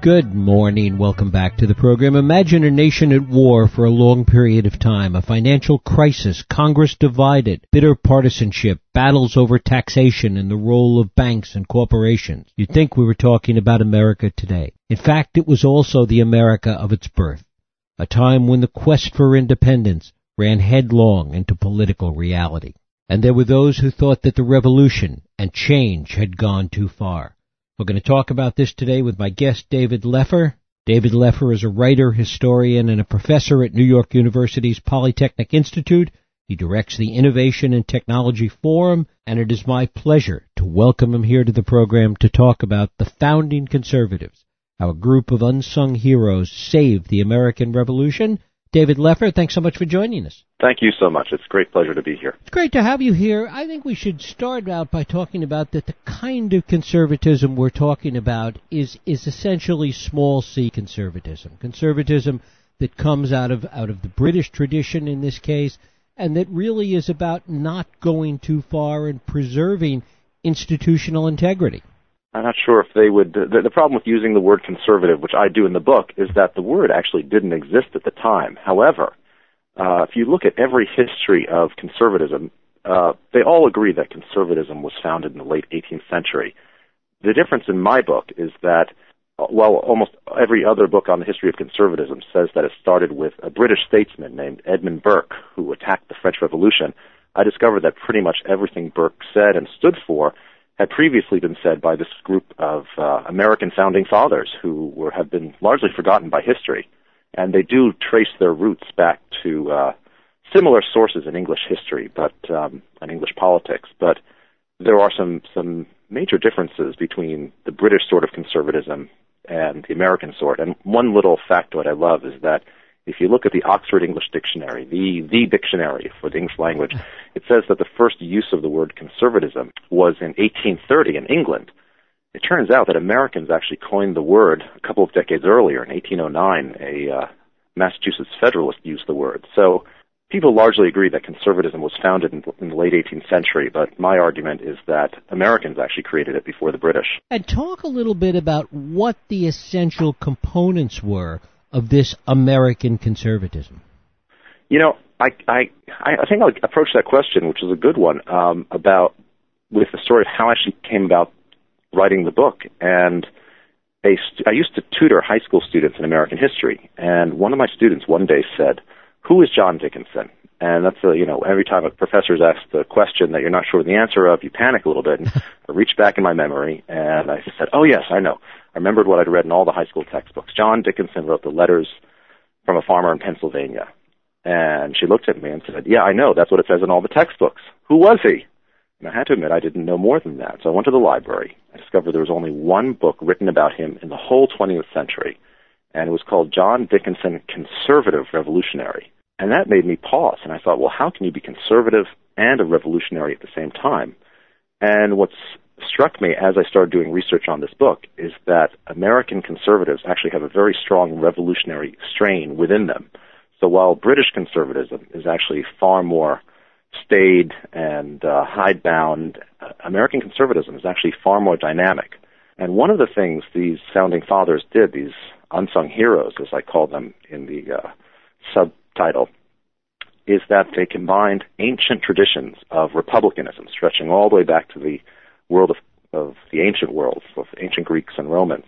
Good morning. Welcome back to the program. Imagine a nation at war for a long period of time, a financial crisis, Congress divided, bitter partisanship, battles over taxation and the role of banks and corporations. You'd think we were talking about America today. In fact, it was also the America of its birth, a time when the quest for independence ran headlong into political reality. And there were those who thought that the revolution and change had gone too far. We're going to talk about this today with my guest, David Lefer. David Lefer is a writer, historian, and a professor at New York University's Polytechnic Institute. He directs the Innovation and Technology Forum, and it is my pleasure to welcome him here to the program to talk about the founding conservatives, how a group of unsung heroes saved the American Revolution David Lefer, thanks so much for joining us. Thank you so much. It's a great pleasure to be here. It's great to have you here. I think we should start out by talking about that the kind of conservatism we're talking about is is essentially small c conservatism. Conservatism that comes out of out of the British tradition in this case and that really is about not going too far and preserving institutional integrity. I'm not sure if they would. The, the, problem with using the word conservative, which I do in the book, is that the word actually didn't exist at the time. However, uh, if you look at every history of conservatism, uh, they all agree that conservatism was founded in the late 18th century. The difference in my book is that uh, while almost every other book on the history of conservatism says that it started with a British statesman named Edmund Burke who attacked the French Revolution, I discovered that pretty much everything Burke said and stood for had previously been said by this group of uh, American founding fathers who were, have been largely forgotten by history. And they do trace their roots back to uh, similar sources in English history, but um, English politics. But there are some some major differences between the British sort of conservatism and the American sort. And one little factoid I love is that if you look at the Oxford English Dictionary, the, the dictionary for the English language, it says that the first use of the word conservatism was in 1830 in England. It turns out that Americans actually coined the word a couple of decades earlier. In 1809, a uh, Massachusetts Federalist used the word. So people largely agree that conservatism was founded in, in, the late 18th century, but my argument is that Americans actually created it before the British. And talk a little bit about what the essential components were of this American conservatism? You know, I I I think I'll approach that question, which is a good one, um, about with the story of how I actually came about writing the book. And a st- I used to tutor high school students in American history, and one of my students one day said, "Who is John Dickinson?" And that's a, you know, every time a professor's asked a question that you're not sure of the answer of, you panic a little bit. And I reached back in my memory and I said, oh yes, I know. Remembered what I'd read in all the high school textbooks. John Dickinson wrote the letters from a farmer in Pennsylvania. And she looked at me and said, yeah, I know. That's what it says in all the textbooks. Who was he? And I had to admit I didn't know more than that. So I went to the library. I discovered there was only one book written about him in the whole 20th century. And it was called John Dickinson Conservative Revolutionary. And that made me pause. And I thought, well, how can you be conservative and a revolutionary at the same time? And what's struck me as I started doing research on this book is that American conservatives actually have a very strong revolutionary strain within them. So while British conservatism is actually far more staid and uh, hidebound, uh, American conservatism is actually far more dynamic. And one of the things these founding fathers did, these unsung heroes, as I call them in the uh, sub title is that they combined ancient traditions of republicanism, stretching all the way back to the world of, of the ancient world, of ancient Greeks and Romans,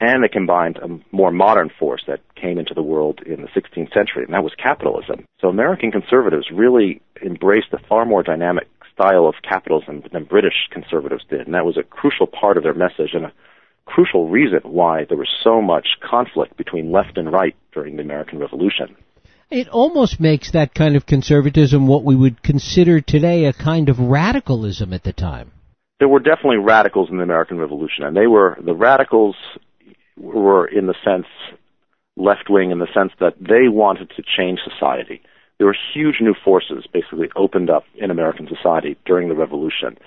and they combined a more modern force that came into the world in the 16th century, and that was capitalism. So American conservatives really embraced a far more dynamic style of capitalism than British conservatives did, and that was a crucial part of their message and a crucial reason why there was so much conflict between left and right during the American Revolution. It almost makes that kind of conservatism what we would consider today a kind of radicalism at the time. There were definitely radicals in the American Revolution, and they were the radicals were in the sense left wing in the sense that they wanted to change society. There were huge new forces basically opened up in American society during the revolution.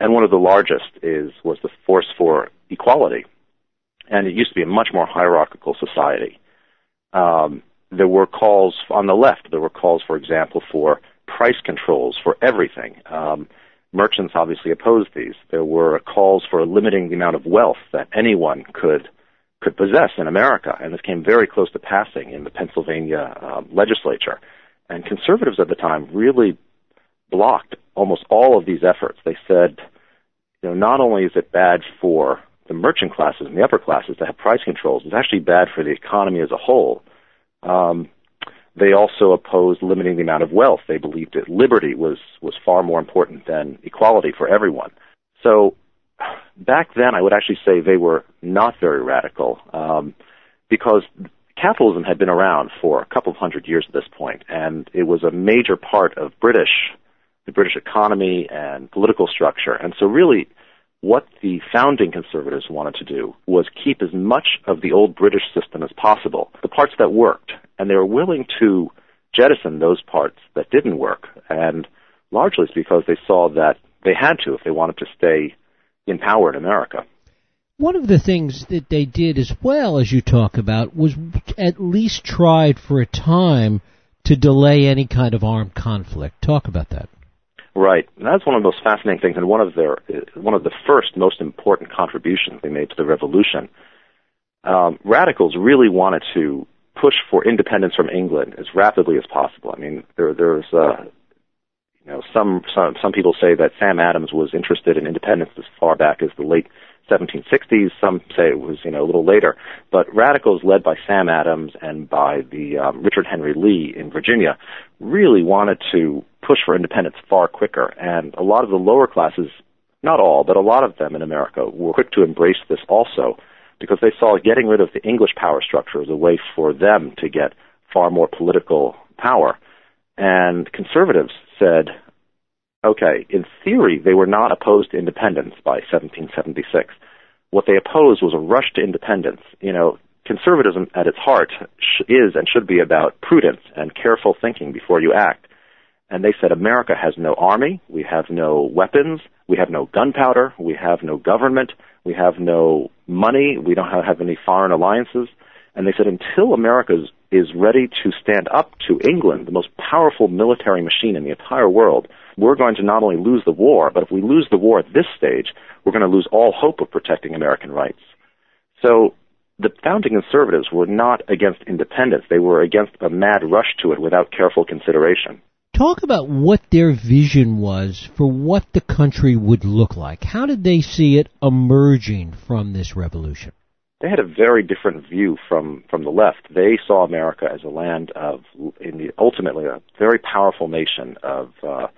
And one of the largest is was the force for equality. And it used to be a much more hierarchical society. Um, there were calls on the left. There were calls, for example, for price controls for everything. Um, merchants obviously opposed these. There were calls for limiting the amount of wealth that anyone could could possess in America, and this came very close to passing in the Pennsylvania um, legislature. And conservatives at the time really blocked almost all of these efforts. They said, you know, not only is it bad for the merchant classes and the upper classes to have price controls, it's actually bad for the economy as a whole. Um, they also opposed limiting the amount of wealth. They believed that liberty was was far more important than equality for everyone. So back then, I would actually say they were not very radical um, because capitalism had been around for a couple of hundred years at this point, and it was a major part of British the British economy and political structure. And so, really, what the founding conservatives wanted to do was keep as much of the old British system as possible, the parts that worked, and they were willing to jettison those parts that didn't work. And largely it's because they saw that they had to if they wanted to stay in power in America. One of the things that they did as well as you talk about was at least tried for a time to delay any kind of armed conflict. Talk about that. Right. And that's one of the most fascinating things and one of their one of the first most important contributions they made to the revolution. Um, radicals really wanted to push for independence from England as rapidly as possible. I mean, there, there's uh, you know, some, some some people say that Sam Adams was interested in independence as far back as the late 1760s. Some say it was you know a little later. But radicals led by Sam Adams and by the um, Richard Henry Lee in Virginia really wanted to push for independence far quicker. And a lot of the lower classes, not all, but a lot of them in America, were quick to embrace this also because they saw getting rid of the English power structure as a way for them to get far more political power. And conservatives said, okay, in theory, they were not opposed to independence by 1776. What they opposed was a rush to independence. You know, conservatism at its heart is and should be about prudence and careful thinking before you act. And they said America has no army, we have no weapons, we have no gunpowder, we have no government, we have no money, we don't have any foreign alliances. And they said until America is, ready to stand up to England, the most powerful military machine in the entire world, we're going to not only lose the war, but if we lose the war at this stage, we're going to lose all hope of protecting American rights. So the founding conservatives were not against independence. They were against a mad rush to it without careful consideration. Talk about what their vision was for what the country would look like. How did they see it emerging from this revolution? They had a very different view from, from the left. They saw America as a land of, in the, ultimately, a very powerful nation of, uh,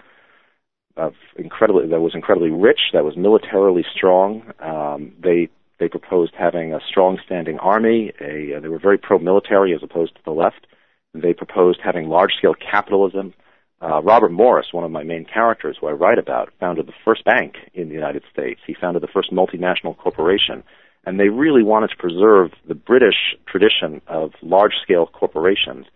of incredibly, that was incredibly rich, that was militarily strong. Um, they, they proposed having a strong standing army. A, they were very pro-military as opposed to the left. They proposed having large-scale capitalism uh, Robert Morris, one of my main characters who I write about, founded the first bank in the United States. He founded the first multinational corporation. And they really wanted to preserve the British tradition of large scale corporations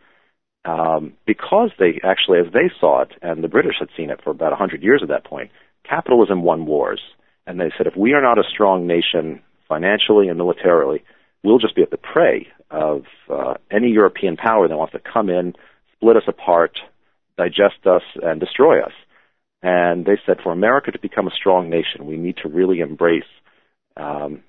um, because they actually, as they saw it, and the British had seen it for about 100 years at that point, capitalism won wars. And they said, if we are not a strong nation financially and militarily, we'll just be at the prey of uh, any European power that wants to come in, split us apart, digest us and destroy us. And they said for America to become a strong nation, we need to really embrace um,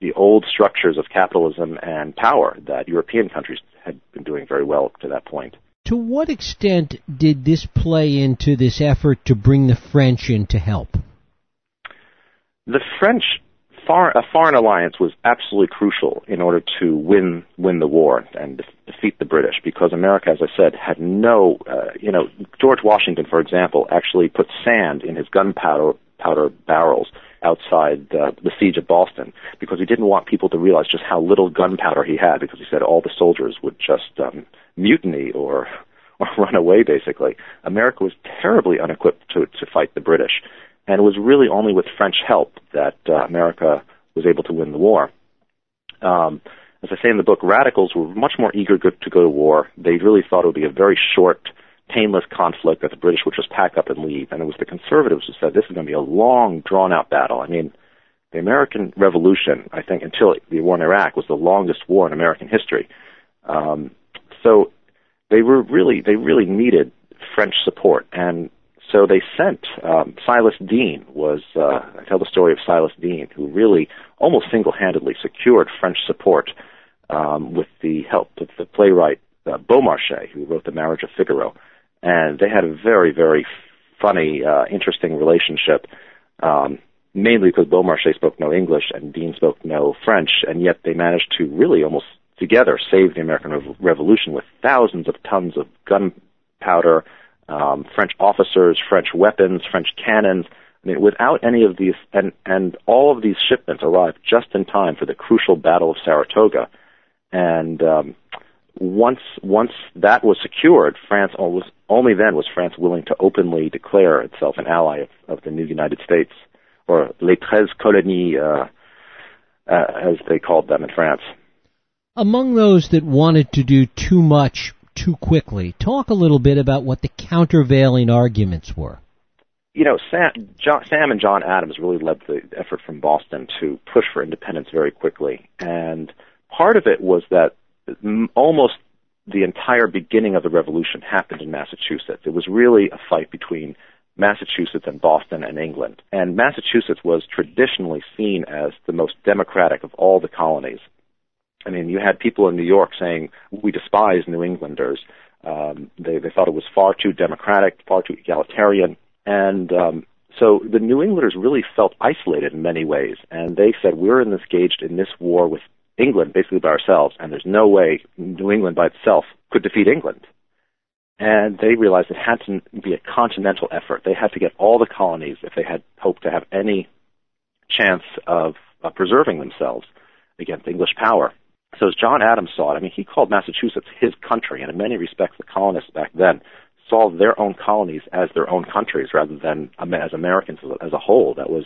the old structures of capitalism and power that European countries had been doing very well up to that point. To what extent did this play into this effort to bring the French in to help? The French a foreign alliance was absolutely crucial in order to win win the war and de- defeat the British because America, as I said, had no, uh, you know, George Washington, for example, actually put sand in his gunpowder powder barrels outside uh, the siege of Boston because he didn't want people to realize just how little gunpowder he had because he said all the soldiers would just um, mutiny or or run away basically. America was terribly unequipped to to fight the British and it was really only with French help that uh, America was able to win the war. Um, as I say in the book, radicals were much more eager to go to war. They really thought it would be a very short, painless conflict that the British would just pack up and leave. And it was the conservatives who said this is going to be a long, drawn-out battle. I mean, the American Revolution, I think, until the war in Iraq, was the longest war in American history. Um, so they were really, they really needed French support, and so they sent um, Silas Deane was uh, I tell the story of Silas Deane, who really almost single-handedly secured French support um, with the help of the playwright uh, Beaumarchais, who wrote The Marriage of Figaro, and they had a very very funny, uh, interesting relationship. Um, mainly because Beaumarchais spoke no English and Deane spoke no French, and yet they managed to really almost together save the American Rev- Revolution with thousands of tons of gunpowder, um, French officers, French weapons, French cannons. I mean, without any of these, and and all of these shipments arrived just in time for the crucial Battle of Saratoga, and um, once once that was secured, France was only then was France willing to openly declare itself an ally of, of the new United States, or les treize colonies, uh, uh, as they called them in France. Among those that wanted to do too much too quickly, talk a little bit about what the countervailing arguments were. You know, Sam, John, Sam and John Adams really led the effort from Boston to push for independence very quickly, and part of it was that almost the entire beginning of the revolution happened in Massachusetts. It was really a fight between Massachusetts and Boston and England. And Massachusetts was traditionally seen as the most democratic of all the colonies. I mean, you had people in New York saying, we despise New Englanders. Um, they, they thought it was far too democratic, far too egalitarian. And um, so the New Englanders really felt isolated in many ways. And they said, we're engaged in this war with England basically by ourselves, and there's no way New England by itself could defeat England. And they realized it had to be a continental effort. They had to get all the colonies if they had hoped to have any chance of uh, preserving themselves against English power. So as John Adams saw it, I mean, he called Massachusetts his country, and in many respects, the colonists back then saw their own colonies as their own countries rather than as Americans as a whole. That was,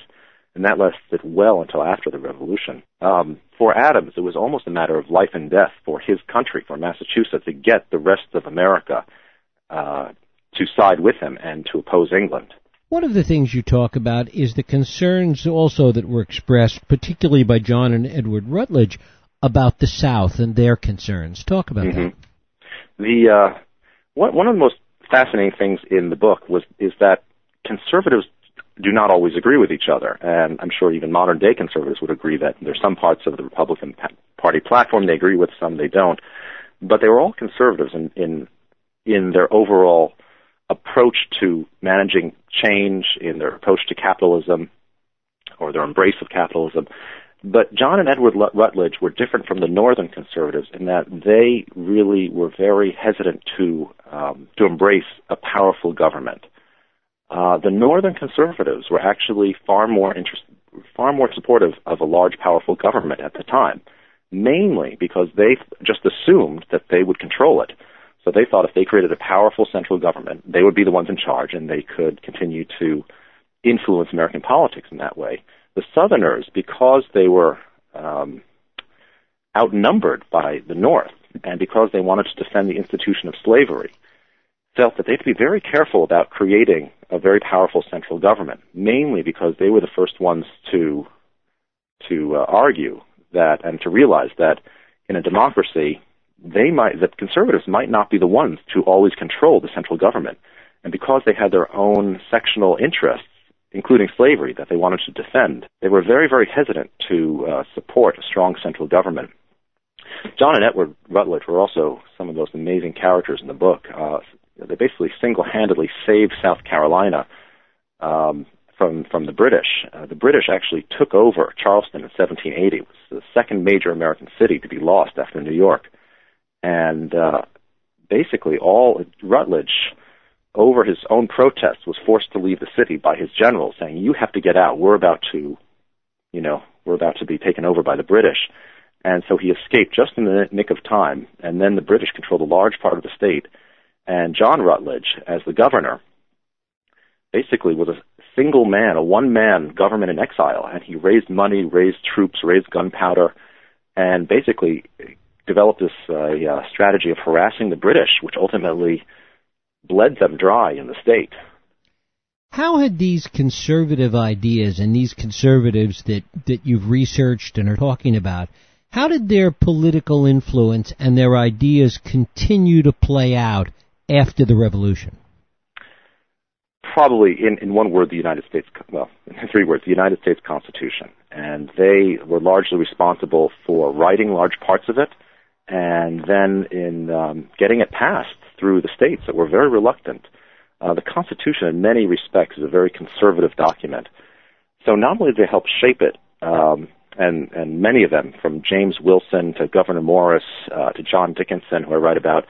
and that lasted well until after the Revolution. Um, for Adams, it was almost a matter of life and death for his country, for Massachusetts, to get the rest of America uh, to side with him and to oppose England. One of the things you talk about is the concerns also that were expressed, particularly by John and Edward Rutledge, about the South and their concerns. Talk about mm-hmm. that. The uh, one, one of the most fascinating things in the book was is that conservatives do not always agree with each other, and I'm sure even modern day conservatives would agree that there's some parts of the Republican Party platform they agree with, some they don't, but they were all conservatives in in, in their overall approach to managing change, in their approach to capitalism, or their embrace of capitalism. But John and Edward Rutledge were different from the Northern conservatives in that they really were very hesitant to um, to embrace a powerful government. Uh, the Northern conservatives were actually far more interested, far more supportive of a large, powerful government at the time, mainly because they just assumed that they would control it. So they thought if they created a powerful central government, they would be the ones in charge, and they could continue to influence American politics in that way. The Southerners, because they were um, outnumbered by the North, and because they wanted to defend the institution of slavery, felt that they had to be very careful about creating a very powerful central government, mainly because they were the first ones to to uh, argue that and to realize that in a democracy, they might that conservatives might not be the ones to always control the central government, and because they had their own sectional interests including slavery, that they wanted to defend, they were very, very hesitant to uh, support a strong central government. John and Edward Rutledge were also some of those amazing characters in the book. Uh, they basically single-handedly saved South Carolina um, from from the British. Uh, the British actually took over Charleston in 1780. It was the second major American city to be lost after New York, and uh, basically all Rutledge over his own protests, was forced to leave the city by his generals, saying, "You have to get out. We're about to, you know, we're about to be taken over by the British." And so he escaped just in the nick of time. And then the British controlled a large part of the state. And John Rutledge, as the governor, basically was a single man, a one-man government in exile, and he raised money, raised troops, raised gunpowder, and basically developed this uh, strategy of harassing the British, which ultimately bled them dry in the state. How had these conservative ideas and these conservatives that, that you've researched and are talking about, how did their political influence and their ideas continue to play out after the revolution? probably in, in one word the United States well in three words the United States Constitution and they were largely responsible for writing large parts of it and then in um, getting it passed through the states that were very reluctant. Uh, the Constitution, in many respects, is a very conservative document. So not only did they help shape it, um, and and many of them, from James Wilson to Gouverneur Morris uh, to John Dickinson, who I write about,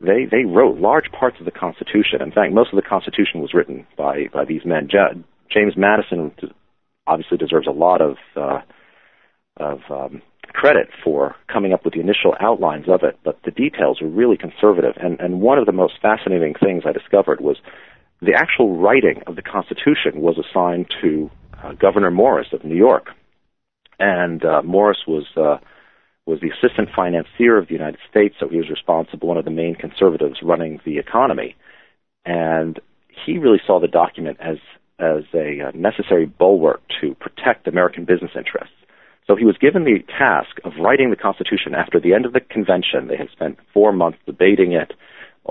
they they wrote large parts of the Constitution. In fact, most of the Constitution was written by by these men. Ja- James Madison obviously deserves a lot of uh, of um, credit for coming up with the initial outlines of it, but the details were really conservative. And, and one of the most fascinating things I discovered was the actual writing of the Constitution was assigned to uh, Gouverneur Morris of New York, and uh, Morris was uh, was the assistant financier of the United States, so he was responsible, one of the main conservatives running the economy, and he really saw the document as as a uh, necessary bulwark to protect American business interests. So he was given the task of writing the Constitution after the end of the convention. They had spent four months debating it,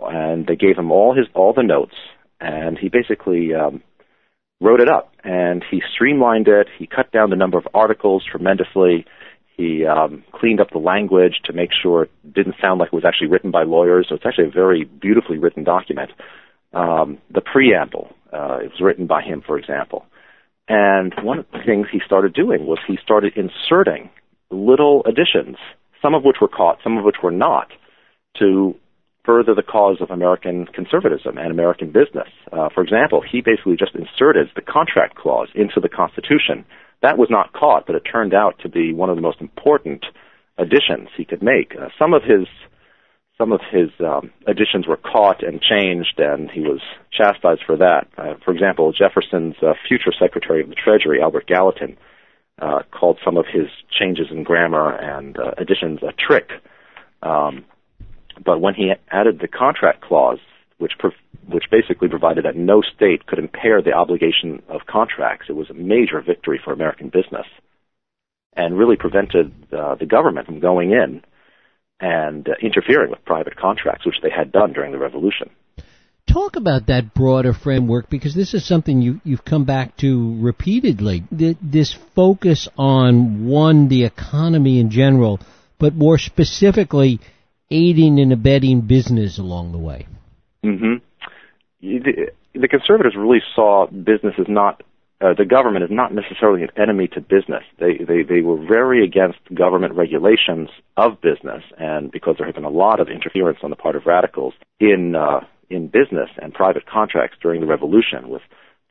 and they gave him all his all the notes, and he basically um, wrote it up. And he streamlined it. He cut down the number of articles tremendously. He um, cleaned up the language to make sure it didn't sound like it was actually written by lawyers. So it's actually a very beautifully written document. Um, the preamble uh, it was written by him, for example. And one of the things he started doing was he started inserting little additions, some of which were caught, some of which were not, to further the cause of American conservatism and American business. Uh, for example, he basically just inserted the contract clause into the Constitution. That was not caught, but it turned out to be one of the most important additions he could make. Uh, some of his some of his um, additions were caught and changed, and he was chastised for that. Uh, for example, Jefferson's uh, future Secretary of the Treasury, Albert Gallatin, uh, called some of his changes in grammar and uh, additions a trick. Um, but when he added the contract clause, which which basically provided that no state could impair the obligation of contracts, it was a major victory for American business, and really prevented uh, the government from going in and uh, interfering with private contracts, which they had done during the revolution. Talk about that broader framework because this is something you, you've come back to repeatedly. This focus on one, the economy in general, but more specifically, aiding and abetting business along the way. Mm-hmm. The, the conservatives really saw business as not uh, the government is not necessarily an enemy to business. They, they, they were very against government regulations of business, and because there had been a lot of interference on the part of radicals in, uh, in business and private contracts during the revolution with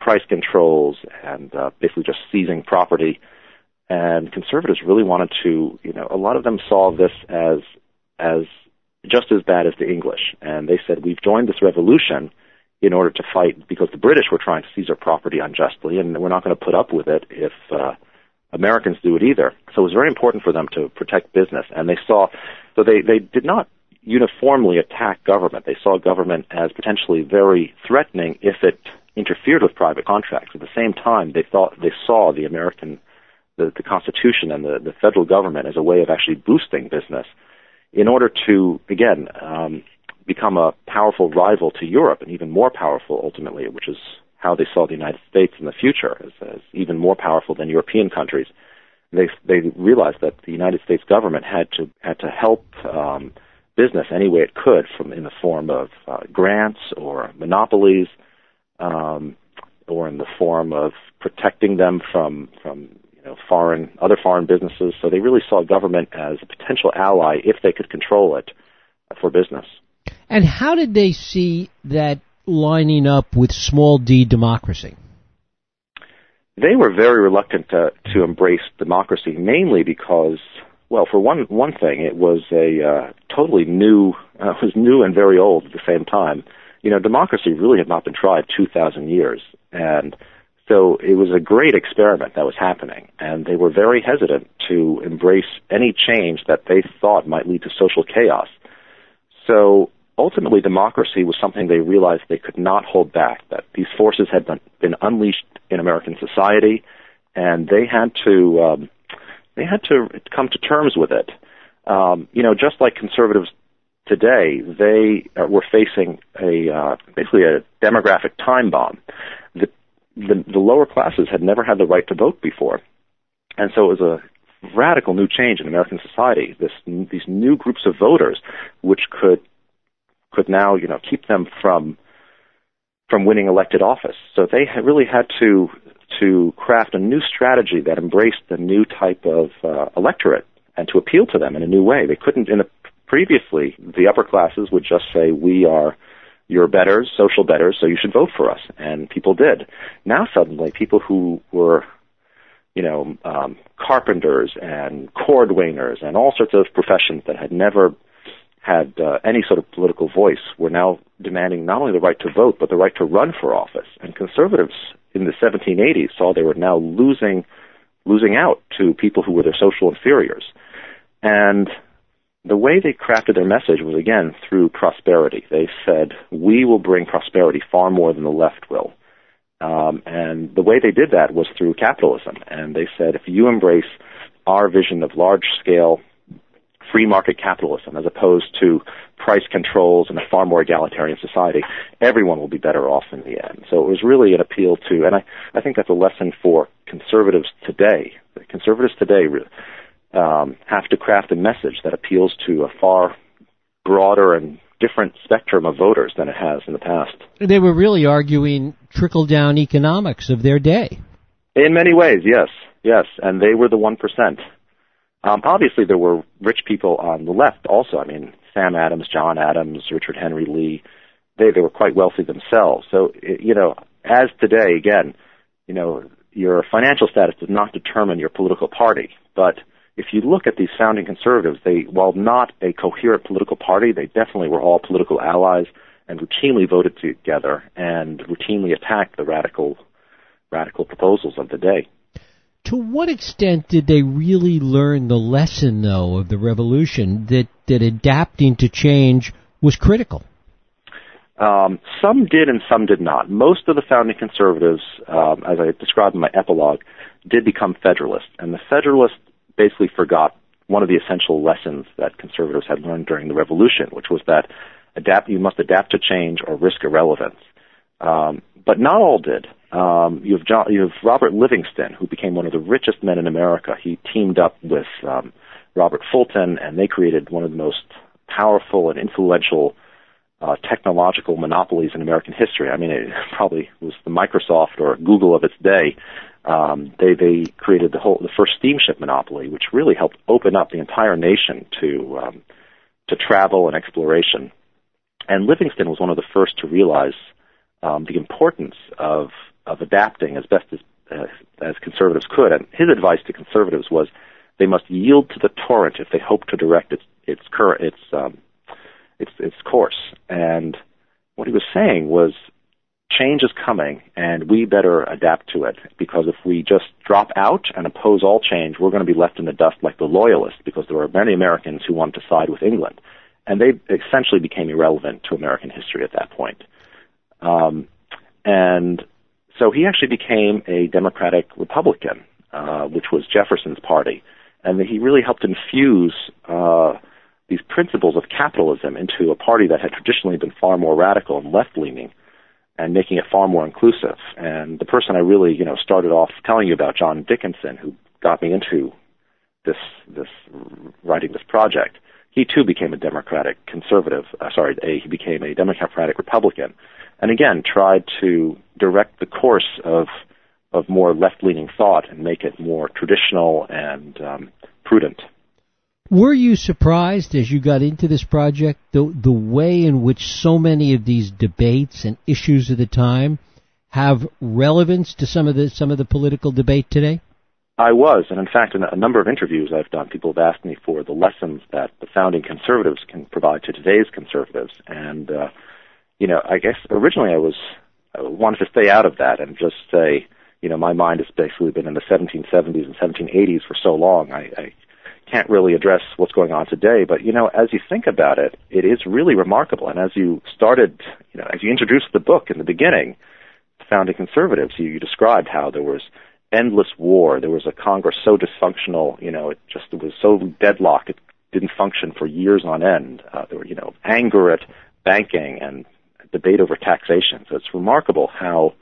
price controls and uh, basically just seizing property. And conservatives really wanted to, you know, a lot of them saw this as, as just as bad as the English. And they said, we've joined this revolution in order to fight because the British were trying to seize our property unjustly, and we're not going to put up with it if uh, Americans do it either. So it was very important for them to protect business, and they saw so they they did not uniformly attack government. They saw government as potentially very threatening if it interfered with private contracts. At the same time, they thought they saw the American the, the Constitution and the, the federal government as a way of actually boosting business in order to again um, become a powerful rival to Europe and even more powerful ultimately, which is how they saw the United States in the future as, as even more powerful than European countries. They they realized that the United States government had to had to help um, business any way it could, from in the form of uh, grants or monopolies, um, or in the form of protecting them from from you know foreign other foreign businesses. So they really saw government as a potential ally if they could control it for business. And how did they see that lining up with small d democracy? They were very reluctant to, to embrace democracy, mainly because, well, for one one thing, it was a uh, totally new, uh, was new and very old at the same time. You know, democracy really had not been tried 2,000 years, and so it was a great experiment that was happening, and they were very hesitant to embrace any change that they thought might lead to social chaos. So ultimately democracy was something they realized they could not hold back, that these forces had been, been unleashed in American society, and they had to um, they had to come to terms with it. Um, you know, just like conservatives today, they uh, were facing a uh, basically a demographic time bomb. the, the lower classes had never had the right to vote before. And so it was a radical new change in American society. This, these new groups of voters, which could could now, you know, keep them from from winning elected office. So they really had to to craft a new strategy that embraced the new type of uh, electorate and to appeal to them in a new way. They couldn't in a, previously the upper classes would just say we are your betters, social betters, so you should vote for us, and people did. Now suddenly, people who were you know, um, carpenters and cordwainers and all sorts of professions that had never had uh, any sort of political voice were now demanding not only the right to vote but the right to run for office. And conservatives in the 1780s saw they were now losing losing out to people who were their social inferiors. And the way they crafted their message was again through prosperity. They said, "We will bring prosperity far more than the left will." Um, and the way they did that was through capitalism. And they said, if you embrace our vision of large scale free market capitalism as opposed to price controls and a far more egalitarian society, everyone will be better off in the end. So it was really an appeal to, and I, I think that's a lesson for conservatives today. Conservatives today um, have to craft a message that appeals to a far broader and different spectrum of voters than it has in the past. They were really arguing trickle down economics of their day. In many ways, yes, yes, and they were the one percent. Um, obviously, there were rich people on the left also. I mean, Sam Adams, John Adams, Richard Henry Lee. They they were quite wealthy themselves. So you know, as today, again, you know, your financial status does not determine your political party, but if you look at these founding conservatives, they, while not a coherent political party, they definitely were all political allies and routinely voted together and routinely attacked the radical, radical proposals of the day. To what extent did they really learn the lesson, though, of the revolution that, that adapting to change was critical? Um, some did and some did not. Most of the founding conservatives, um, as I described in my epilogue, did become Federalists, and the Federalists basically forgot one of the essential lessons that conservatives had learned during the revolution, which was that adapt you must adapt to change or risk irrelevance. Um, but not all did. Um, you have John, you have Robert Livingston, who became one of the richest men in America. He teamed up with um, Robert Fulton, and they created one of the most powerful and influential uh, technological monopolies in American history. I mean, it probably was the Microsoft or Google of its day. Um, they they created the whole the first steamship monopoly, which really helped open up the entire nation to um, to travel and exploration. And Livingston was one of the first to realize um, the importance of of adapting as best as uh, as conservatives could. And his advice to conservatives was they must yield to the torrent if they hope to direct its its current its um, its its course. And what he was saying was change is coming and we better adapt to it because if we just drop out and oppose all change, we're going to be left in the dust like the loyalists because there were many Americans who wanted to side with England. And they essentially became irrelevant to American history at that point. Um, and so he actually became a Democratic Republican, uh, which was Jefferson's party. And he really helped infuse uh, these principles of capitalism into a party that had traditionally been far more radical and left leaning and making it far more inclusive. And the person I really, you know, started off telling you about, John Dickinson, who got me into this this writing this project, he too became a Democratic conservative. Uh, sorry, a, he became a Democratic Republican, and again tried to direct the course of of more left leaning thought and make it more traditional and um, prudent. Were you surprised as you got into this project the the way in which so many of these debates and issues of the time have relevance to some of the some of the political debate today? I was, and in fact, in a number of interviews I've done, people have asked me for the lessons that the founding conservatives can provide to today's conservatives. And uh, you know, I guess originally I was I wanted to stay out of that and just say, you know, my mind has basically been in the 1770s and 1780s for so long. I, I can't really address what's going on today. But you know, as you think about it, it is really remarkable. And as you started, you know, as you introduced the book in the beginning, founding conservatives, you, you described how there was endless war. There was a Congress so dysfunctional, you know, it just it was so deadlocked it didn't function for years on end. Uh, there were, you know, anger at banking and debate over taxation. So it's remarkable how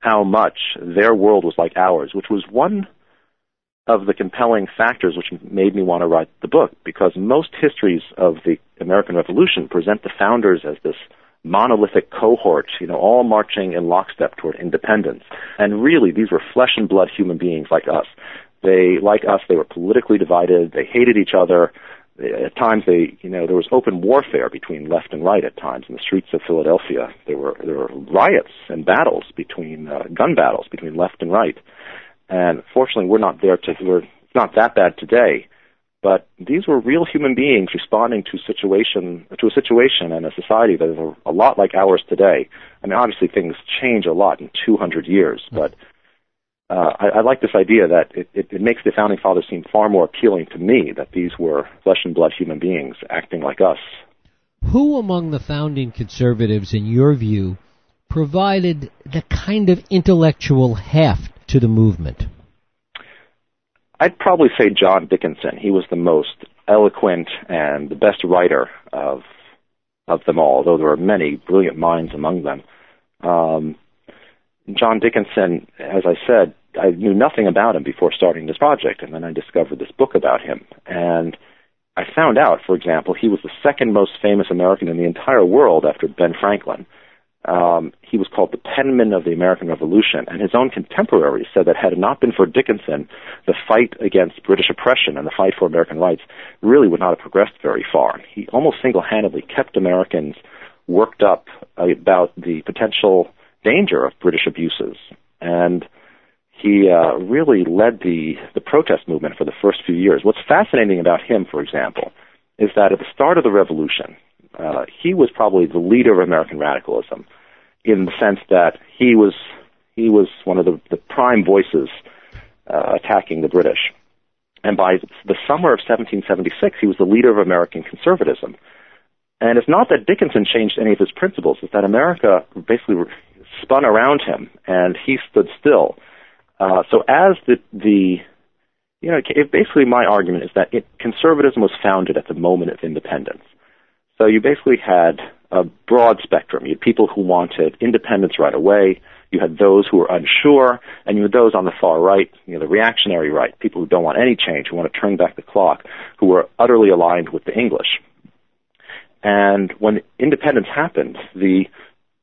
how much their world was like ours, which was one of the compelling factors which made me want to write the book because most histories of the American Revolution present the founders as this monolithic cohorts, you know, all marching in lockstep toward independence. And really, these were flesh and blood human beings like us. They, like us, they were politically divided. They hated each other. At times, they, you know, there was open warfare between left and right. At times, in the streets of Philadelphia, there were there were riots and battles between uh, gun battles between left and right. And fortunately, we're not there to. We're not that bad today. But these were real human beings responding to situation to a situation and a society that is a, a lot like ours today. I mean, obviously things change a lot in 200 years, hmm. but uh, I, I like this idea that it, it, it makes the founding fathers seem far more appealing to me that these were flesh and blood human beings acting like us. Who among the founding conservatives, in your view, provided the kind of intellectual heft to the movement? I'd probably say John Dickinson. He was the most eloquent and the best writer of of them all, though there were many brilliant minds among them. Um, John Dickinson, as I said, I knew nothing about him before starting this project, and then I discovered this book about him. And I found out, for example, he was the second most famous American in the entire world after Ben Franklin um, he was called the penman of the American Revolution, and his own contemporaries said that had it not been for Dickinson, the fight against British oppression and the fight for American rights really would not have progressed very far. He almost single-handedly kept Americans worked up about the potential danger of British abuses, and he uh, really led the the protest movement for the first few years. What's fascinating about him, for example, is that at the start of the revolution, uh, he was probably the leader of American radicalism in the sense that he was he was one of the, the prime voices uh, attacking the British. And by the summer of 1776, he was the leader of American conservatism. And it's not that Dickinson changed any of his principles; it's that America basically spun around him, and he stood still. Uh, so as the the you know, basically my argument is that it, conservatism was founded at the moment of independence. So you basically had a broad spectrum. You had people who wanted independence right away. You had those who were unsure, and you had those on the far right, you know, the reactionary right, people who don't want any change, who want to turn back the clock, who were utterly aligned with the English. And when independence happened, the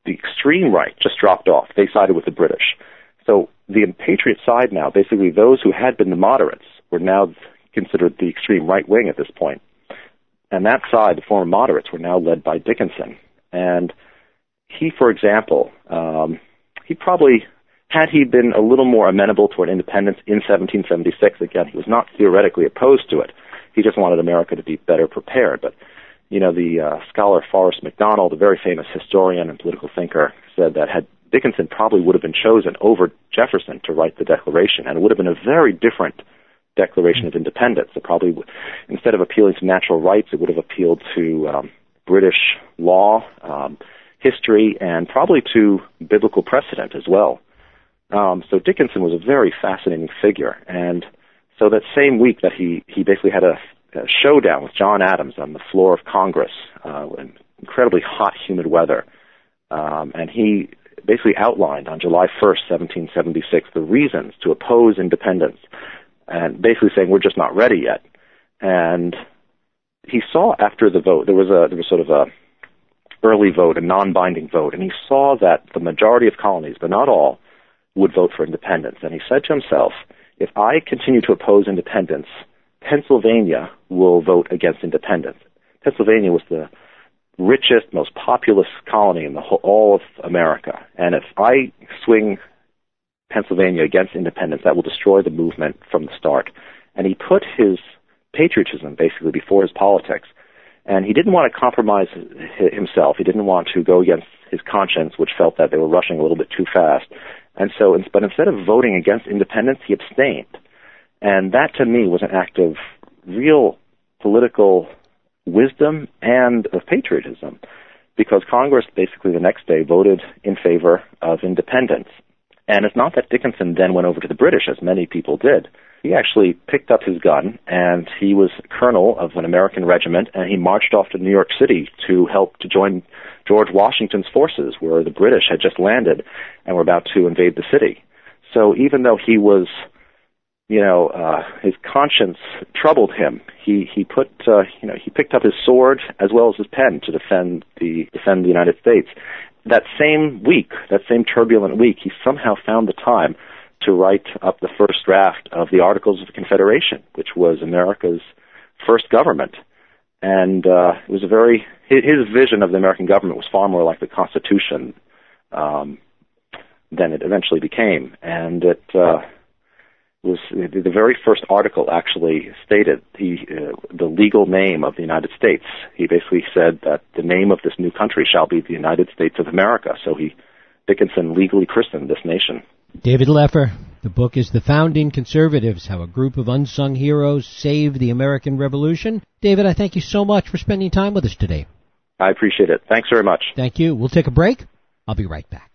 the extreme right just dropped off. They sided with the British. So the patriot side now, basically those who had been the moderates, were now considered the extreme right wing at this point. And that side, the former moderates, were now led by Dickinson. And he, for example, um, he probably, had he been a little more amenable toward independence in 1776, again, he was not theoretically opposed to it. He just wanted America to be better prepared. But, you know, the uh, scholar Forrest McDonald, a very famous historian and political thinker, said that had Dickinson probably would have been chosen over Jefferson to write the Declaration, and it would have been a very different Declaration of Independence. It probably, instead of appealing to natural rights, it would have appealed to um, British law, um, history, and probably to biblical precedent as well. Um, so Dickinson was a very fascinating figure, and so that same week that he he basically had a, a showdown with John Adams on the floor of Congress uh, in incredibly hot, humid weather, um, and he basically outlined on July 1st, 1776, the reasons to oppose independence and basically saying we're just not ready yet. And he saw after the vote there was a there was sort of a early vote, a non-binding vote, and he saw that the majority of colonies, but not all, would vote for independence. And he said to himself, if I continue to oppose independence, Pennsylvania will vote against independence. Pennsylvania was the richest, most populous colony in the whole, all of America. And if I swing Pennsylvania against independence that will destroy the movement from the start. And he put his patriotism basically before his politics. And he didn't want to compromise himself. He didn't want to go against his conscience, which felt that they were rushing a little bit too fast. And so, but instead of voting against independence, he abstained. And that to me was an act of real political wisdom and of patriotism because Congress basically the next day voted in favor of independence. And it's not that Dickinson then went over to the British, as many people did. he actually picked up his gun and he was colonel of an American regiment and he marched off to New York City to help to join George Washington's forces where the British had just landed and were about to invade the city. So even though he was you know, uh, his conscience troubled him. He he put uh, you know he picked up his sword as well as his pen to defend the defend the United States. That same week, that same turbulent week, he somehow found the time to write up the first draft of the Articles of the Confederation, which was America's first government. And uh, it was a very his, vision of the American government was far more like the Constitution um, than it eventually became, and it. Uh, was the very first article actually stated the uh, the legal name of the United States. He basically said that the name of this new country shall be the United States of America. So he Dickinson legally christened this nation. David Lefer. The book is The Founding Conservatives How a Group of Unsung Heroes Saved the American Revolution. David, I thank you so much for spending time with us today. I appreciate it. Thanks very much. Thank you. We'll take a break. I'll be right back.